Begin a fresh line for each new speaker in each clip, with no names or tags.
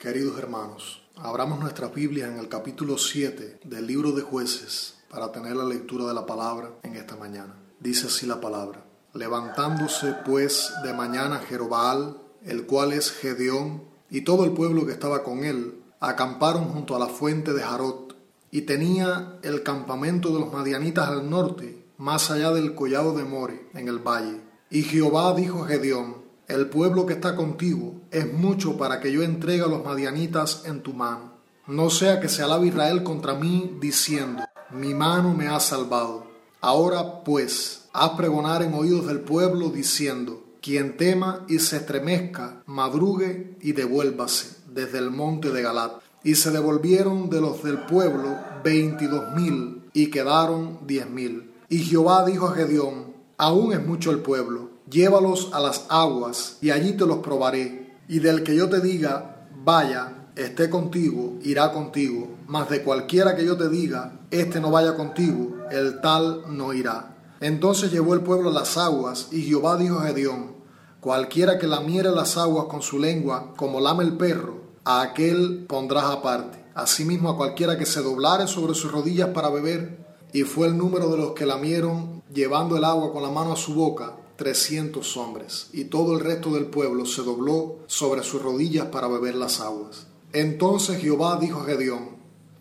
Queridos hermanos, abramos nuestras Biblias en el capítulo 7 del libro de jueces para tener la lectura de la palabra en esta mañana. Dice así la palabra. Levantándose pues de mañana Jerobaal, el cual es Gedeón, y todo el pueblo que estaba con él, acamparon junto a la fuente de Jarot, y tenía el campamento de los madianitas al norte, más allá del collado de More, en el valle. Y Jehová dijo a Gedeón, el pueblo que está contigo es mucho para que yo entregue a los madianitas en tu mano. No sea que se alabe Israel contra mí diciendo, mi mano me ha salvado. Ahora pues, haz pregonar en oídos del pueblo diciendo, quien tema y se estremezca, madrugue y devuélvase desde el monte de Galat. Y se devolvieron de los del pueblo veintidós mil y quedaron diez mil. Y Jehová dijo a Gedeón, aún es mucho el pueblo llévalos a las aguas y allí te los probaré. Y del que yo te diga, vaya, esté contigo, irá contigo. Mas de cualquiera que yo te diga, este no vaya contigo, el tal no irá. Entonces llevó el pueblo las aguas, y Jehová dijo a Gedeón, cualquiera que lamiere las aguas con su lengua, como lame el perro, a aquel pondrás aparte. Asimismo a cualquiera que se doblare sobre sus rodillas para beber, y fue el número de los que lamieron, llevando el agua con la mano a su boca, trescientos hombres, y todo el resto del pueblo se dobló sobre sus rodillas para beber las aguas. Entonces Jehová dijo a Gedeón,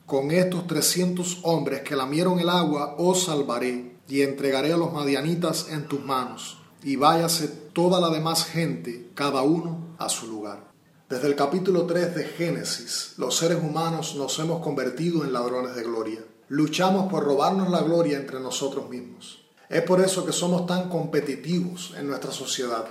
con estos trescientos hombres que lamieron el agua os salvaré, y entregaré a los madianitas en tus manos, y váyase toda la demás gente, cada uno a su lugar. Desde el capítulo 3 de Génesis, los seres humanos nos hemos convertido en ladrones de gloria. Luchamos por robarnos la gloria entre nosotros mismos. Es por eso que somos tan competitivos en nuestra sociedad.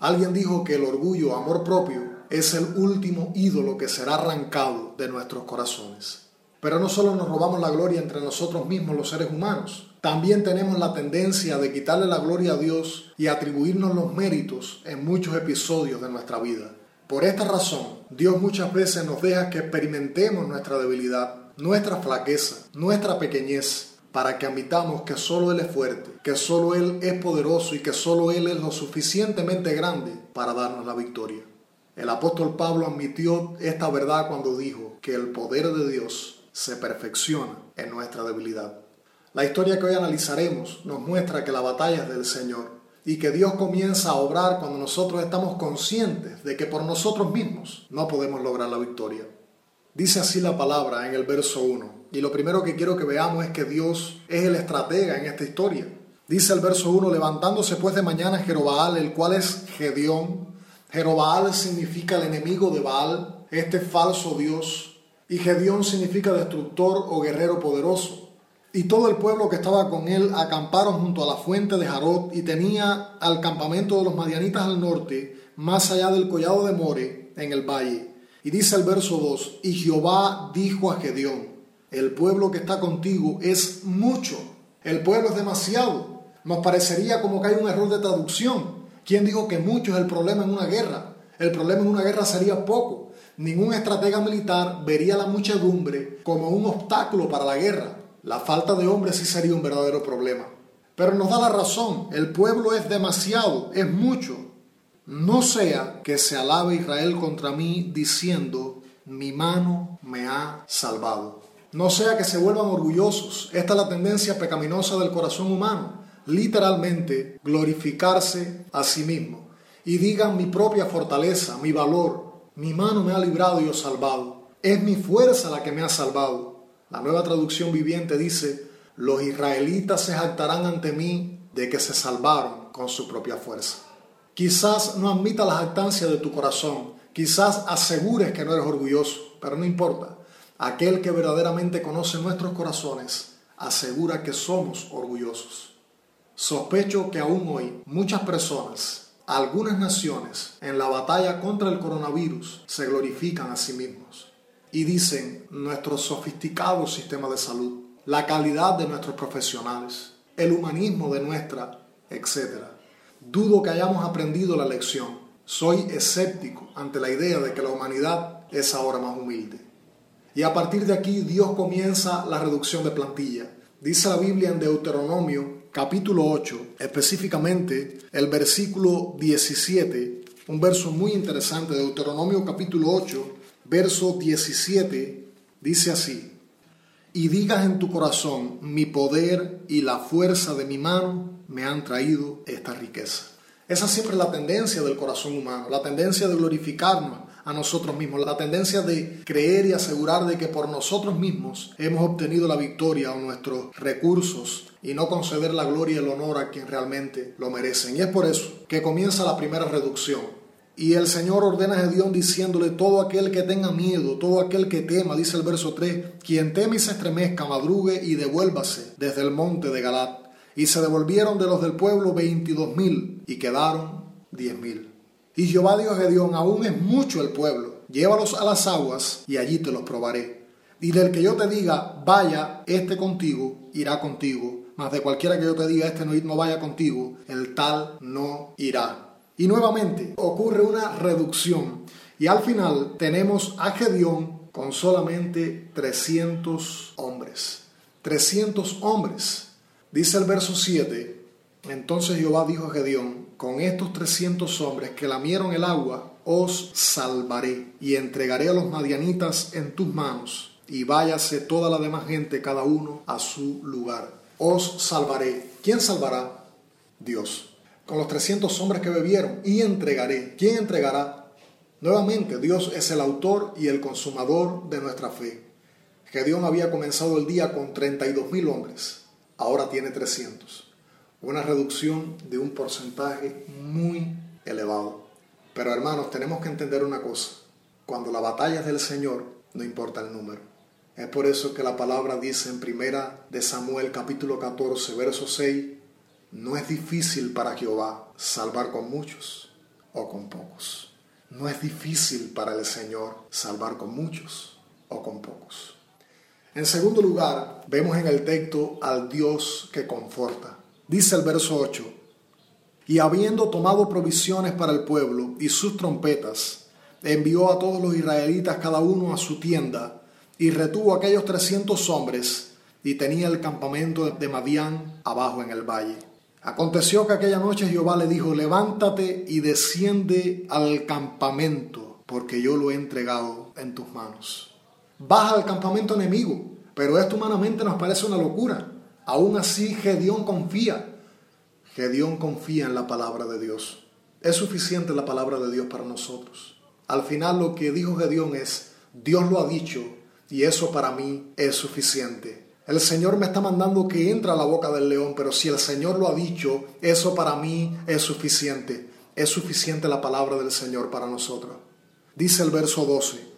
Alguien dijo que el orgullo, amor propio, es el último ídolo que será arrancado de nuestros corazones. Pero no solo nos robamos la gloria entre nosotros mismos los seres humanos, también tenemos la tendencia de quitarle la gloria a Dios y atribuirnos los méritos en muchos episodios de nuestra vida. Por esta razón, Dios muchas veces nos deja que experimentemos nuestra debilidad, nuestra flaqueza, nuestra pequeñez, para que admitamos que solo Él es fuerte, que solo Él es poderoso y que solo Él es lo suficientemente grande para darnos la victoria. El apóstol Pablo admitió esta verdad cuando dijo que el poder de Dios se perfecciona en nuestra debilidad. La historia que hoy analizaremos nos muestra que la batalla es del Señor y que Dios comienza a obrar cuando nosotros estamos conscientes de que por nosotros mismos no podemos lograr la victoria. Dice así la palabra en el verso 1. Y lo primero que quiero que veamos es que Dios es el estratega en esta historia. Dice el verso 1, levantándose pues de mañana Jerobaal, el cual es Gedeón. Jerobaal significa el enemigo de Baal, este falso Dios. Y Gedeón significa destructor o guerrero poderoso. Y todo el pueblo que estaba con él acamparon junto a la fuente de Jarot y tenía al campamento de los madianitas al norte, más allá del collado de More, en el valle. Y dice el verso 2, y Jehová dijo a Gedeón, el pueblo que está contigo es mucho. El pueblo es demasiado. Nos parecería como que hay un error de traducción. ¿Quién dijo que mucho es el problema en una guerra? El problema en una guerra sería poco. Ningún estratega militar vería la muchedumbre como un obstáculo para la guerra. La falta de hombres sí sería un verdadero problema. Pero nos da la razón, el pueblo es demasiado, es mucho. No sea que se alabe Israel contra mí diciendo, mi mano me ha salvado. No sea que se vuelvan orgullosos. Esta es la tendencia pecaminosa del corazón humano. Literalmente glorificarse a sí mismo. Y digan mi propia fortaleza, mi valor. Mi mano me ha librado y os salvado. Es mi fuerza la que me ha salvado. La nueva traducción viviente dice, los israelitas se jactarán ante mí de que se salvaron con su propia fuerza. Quizás no admita la jactancia de tu corazón, quizás asegures que no eres orgulloso, pero no importa. Aquel que verdaderamente conoce nuestros corazones asegura que somos orgullosos. Sospecho que aún hoy muchas personas, algunas naciones, en la batalla contra el coronavirus se glorifican a sí mismos y dicen nuestro sofisticado sistema de salud, la calidad de nuestros profesionales, el humanismo de nuestra, etc. Dudo que hayamos aprendido la lección. Soy escéptico ante la idea de que la humanidad es ahora más humilde. Y a partir de aquí Dios comienza la reducción de plantilla. Dice la Biblia en Deuteronomio capítulo 8, específicamente el versículo 17, un verso muy interesante, Deuteronomio capítulo 8, verso 17, dice así, y digas en tu corazón, mi poder y la fuerza de mi mano me han traído esta riqueza. Esa siempre es la tendencia del corazón humano, la tendencia de glorificarnos a nosotros mismos, la tendencia de creer y asegurar de que por nosotros mismos hemos obtenido la victoria o nuestros recursos y no conceder la gloria y el honor a quien realmente lo merecen. Y es por eso que comienza la primera reducción. Y el Señor ordena a Gedeón diciéndole, todo aquel que tenga miedo, todo aquel que tema, dice el verso 3, quien teme y se estremezca, madrugue y devuélvase desde el monte de Galat. Y se devolvieron de los del pueblo veintidós mil y quedaron diez mil. Y Jehová dijo a Gedeón, aún es mucho el pueblo, llévalos a las aguas y allí te los probaré. Y del que yo te diga, vaya, este contigo, irá contigo, mas de cualquiera que yo te diga, este no, no vaya contigo, el tal no irá. Y nuevamente ocurre una reducción. Y al final tenemos a Gedeón con solamente 300 hombres. 300 hombres. Dice el verso 7, entonces Jehová dijo a Gedeón, con estos 300 hombres que lamieron el agua, os salvaré y entregaré a los madianitas en tus manos, y váyase toda la demás gente, cada uno a su lugar. Os salvaré. ¿Quién salvará? Dios. Con los 300 hombres que bebieron, y entregaré. ¿Quién entregará? Nuevamente, Dios es el autor y el consumador de nuestra fe. Gedeón había comenzado el día con 32 mil hombres ahora tiene 300. Una reducción de un porcentaje muy elevado. Pero hermanos, tenemos que entender una cosa. Cuando la batalla es del Señor, no importa el número. Es por eso que la palabra dice en primera de Samuel capítulo 14, verso 6, no es difícil para Jehová salvar con muchos o con pocos. No es difícil para el Señor salvar con muchos o con pocos. En segundo lugar, vemos en el texto al Dios que conforta. Dice el verso 8, y habiendo tomado provisiones para el pueblo y sus trompetas, envió a todos los israelitas cada uno a su tienda y retuvo aquellos trescientos hombres y tenía el campamento de Madián abajo en el valle. Aconteció que aquella noche Jehová le dijo, levántate y desciende al campamento, porque yo lo he entregado en tus manos baja al campamento enemigo. Pero esto humanamente nos parece una locura. Aún así, Gedeón confía. Gedeón confía en la palabra de Dios. Es suficiente la palabra de Dios para nosotros. Al final lo que dijo Gedeón es, Dios lo ha dicho y eso para mí es suficiente. El Señor me está mandando que entre a la boca del león, pero si el Señor lo ha dicho, eso para mí es suficiente. Es suficiente la palabra del Señor para nosotros. Dice el verso 12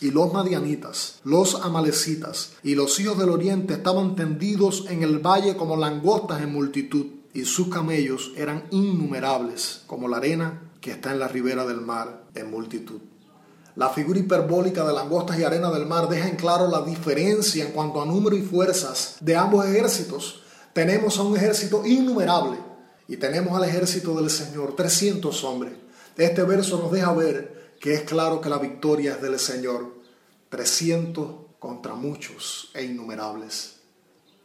y los madianitas, los amalecitas y los hijos del oriente estaban tendidos en el valle como langostas en multitud, y sus camellos eran innumerables como la arena que está en la ribera del mar en multitud. La figura hiperbólica de langostas y arena del mar deja en claro la diferencia en cuanto a número y fuerzas de ambos ejércitos. Tenemos a un ejército innumerable y tenemos al ejército del Señor, 300 hombres. Este verso nos deja ver que es claro que la victoria es del Señor. 300 contra muchos e innumerables.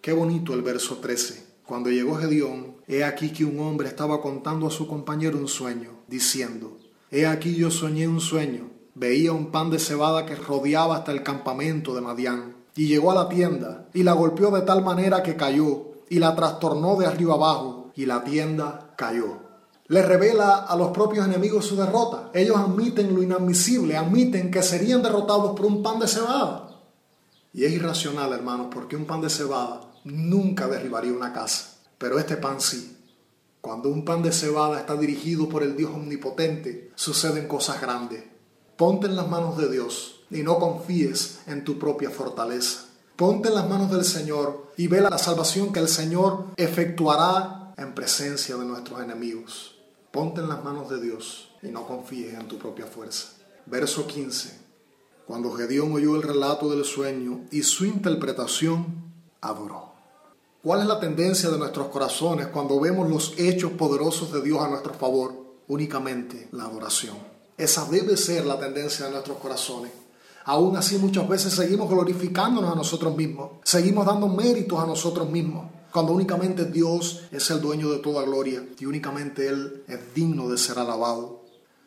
Qué bonito el verso 13. Cuando llegó Gedeón, he aquí que un hombre estaba contando a su compañero un sueño, diciendo, He aquí yo soñé un sueño, veía un pan de cebada que rodeaba hasta el campamento de Madián, y llegó a la tienda, y la golpeó de tal manera que cayó, y la trastornó de arriba abajo, y la tienda cayó le revela a los propios enemigos su derrota. Ellos admiten lo inadmisible, admiten que serían derrotados por un pan de cebada. Y es irracional, hermanos, porque un pan de cebada nunca derribaría una casa. Pero este pan sí. Cuando un pan de cebada está dirigido por el Dios omnipotente, suceden cosas grandes. Ponte en las manos de Dios y no confíes en tu propia fortaleza. Ponte en las manos del Señor y ve la salvación que el Señor efectuará en presencia de nuestros enemigos. Ponte en las manos de Dios y no confíes en tu propia fuerza. Verso 15. Cuando Gedeón oyó el relato del sueño y su interpretación, adoró. ¿Cuál es la tendencia de nuestros corazones cuando vemos los hechos poderosos de Dios a nuestro favor? Únicamente la adoración. Esa debe ser la tendencia de nuestros corazones. Aún así muchas veces seguimos glorificándonos a nosotros mismos, seguimos dando méritos a nosotros mismos, cuando únicamente Dios es el dueño de toda gloria y únicamente Él es digno de ser alabado.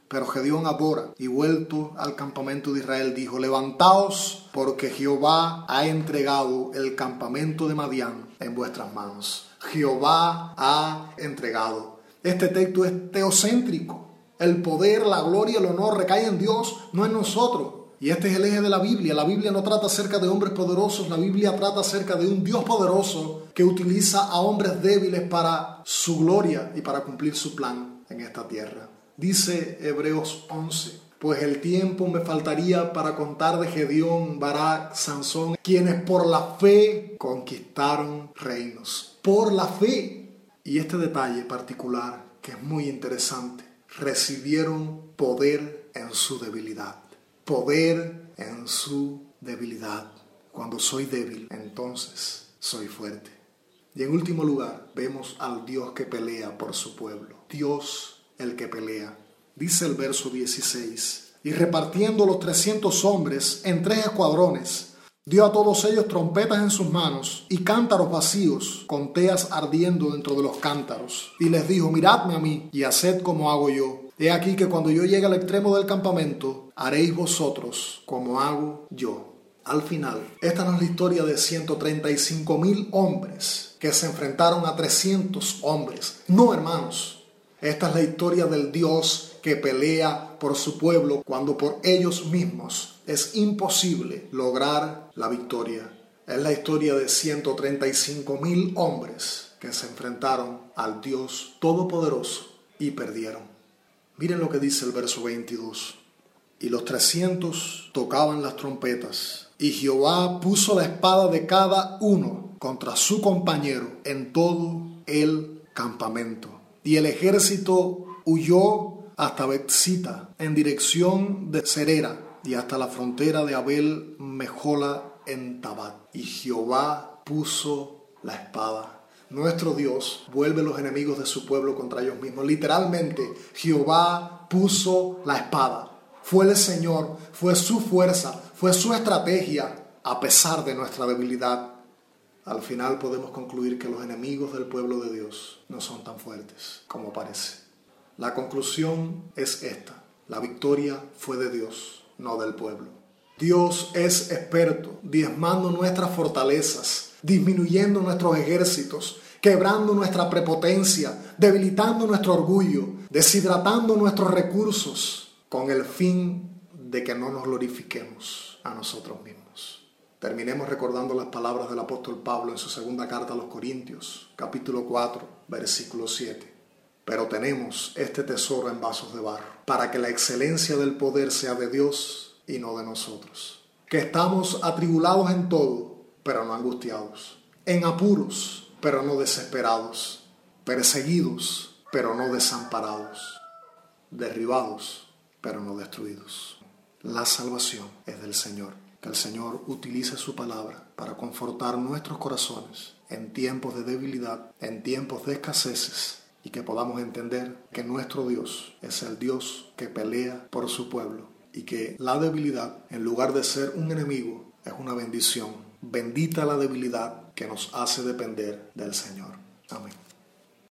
Pero Gedeón adora y vuelto al campamento de Israel dijo, levantaos porque Jehová ha entregado el campamento de Madián en vuestras manos. Jehová ha entregado. Este texto es teocéntrico. El poder, la gloria, el honor recae en Dios, no en nosotros. Y este es el eje de la Biblia. La Biblia no trata acerca de hombres poderosos, la Biblia trata acerca de un Dios poderoso que utiliza a hombres débiles para su gloria y para cumplir su plan en esta tierra. Dice Hebreos 11, pues el tiempo me faltaría para contar de Gedeón, Barak, Sansón, quienes por la fe conquistaron reinos. Por la fe. Y este detalle particular, que es muy interesante, recibieron poder en su debilidad poder en su debilidad. Cuando soy débil, entonces soy fuerte. Y en último lugar, vemos al Dios que pelea por su pueblo. Dios el que pelea. Dice el verso 16, y repartiendo los 300 hombres en tres escuadrones, dio a todos ellos trompetas en sus manos y cántaros vacíos con teas ardiendo dentro de los cántaros. Y les dijo, miradme a mí y haced como hago yo. He aquí que cuando yo llegue al extremo del campamento, haréis vosotros como hago yo. Al final, esta no es la historia de 135 mil hombres que se enfrentaron a 300 hombres. No, hermanos. Esta es la historia del Dios que pelea por su pueblo cuando por ellos mismos es imposible lograr la victoria. Es la historia de 135 mil hombres que se enfrentaron al Dios Todopoderoso y perdieron. Miren lo que dice el verso 22. Y los trescientos tocaban las trompetas, y Jehová puso la espada de cada uno contra su compañero en todo el campamento. Y el ejército huyó hasta Betzita, en dirección de Cerera, y hasta la frontera de Abel Mejola en Tabat. Y Jehová puso la espada nuestro Dios vuelve los enemigos de su pueblo contra ellos mismos. Literalmente, Jehová puso la espada. Fue el Señor, fue su fuerza, fue su estrategia, a pesar de nuestra debilidad. Al final podemos concluir que los enemigos del pueblo de Dios no son tan fuertes como parece. La conclusión es esta. La victoria fue de Dios, no del pueblo. Dios es experto diezmando nuestras fortalezas disminuyendo nuestros ejércitos, quebrando nuestra prepotencia, debilitando nuestro orgullo, deshidratando nuestros recursos, con el fin de que no nos glorifiquemos a nosotros mismos. Terminemos recordando las palabras del apóstol Pablo en su segunda carta a los Corintios, capítulo 4, versículo 7. Pero tenemos este tesoro en vasos de barro, para que la excelencia del poder sea de Dios y no de nosotros. Que estamos atribulados en todo, pero no angustiados, en apuros, pero no desesperados, perseguidos, pero no desamparados, derribados, pero no destruidos. La salvación es del Señor. Que el Señor utilice su palabra para confortar nuestros corazones en tiempos de debilidad, en tiempos de escaseces, y que podamos entender que nuestro Dios es el Dios que pelea por su pueblo y que la debilidad, en lugar de ser un enemigo, es una bendición Bendita la debilidad que nos hace depender del Señor. Amén.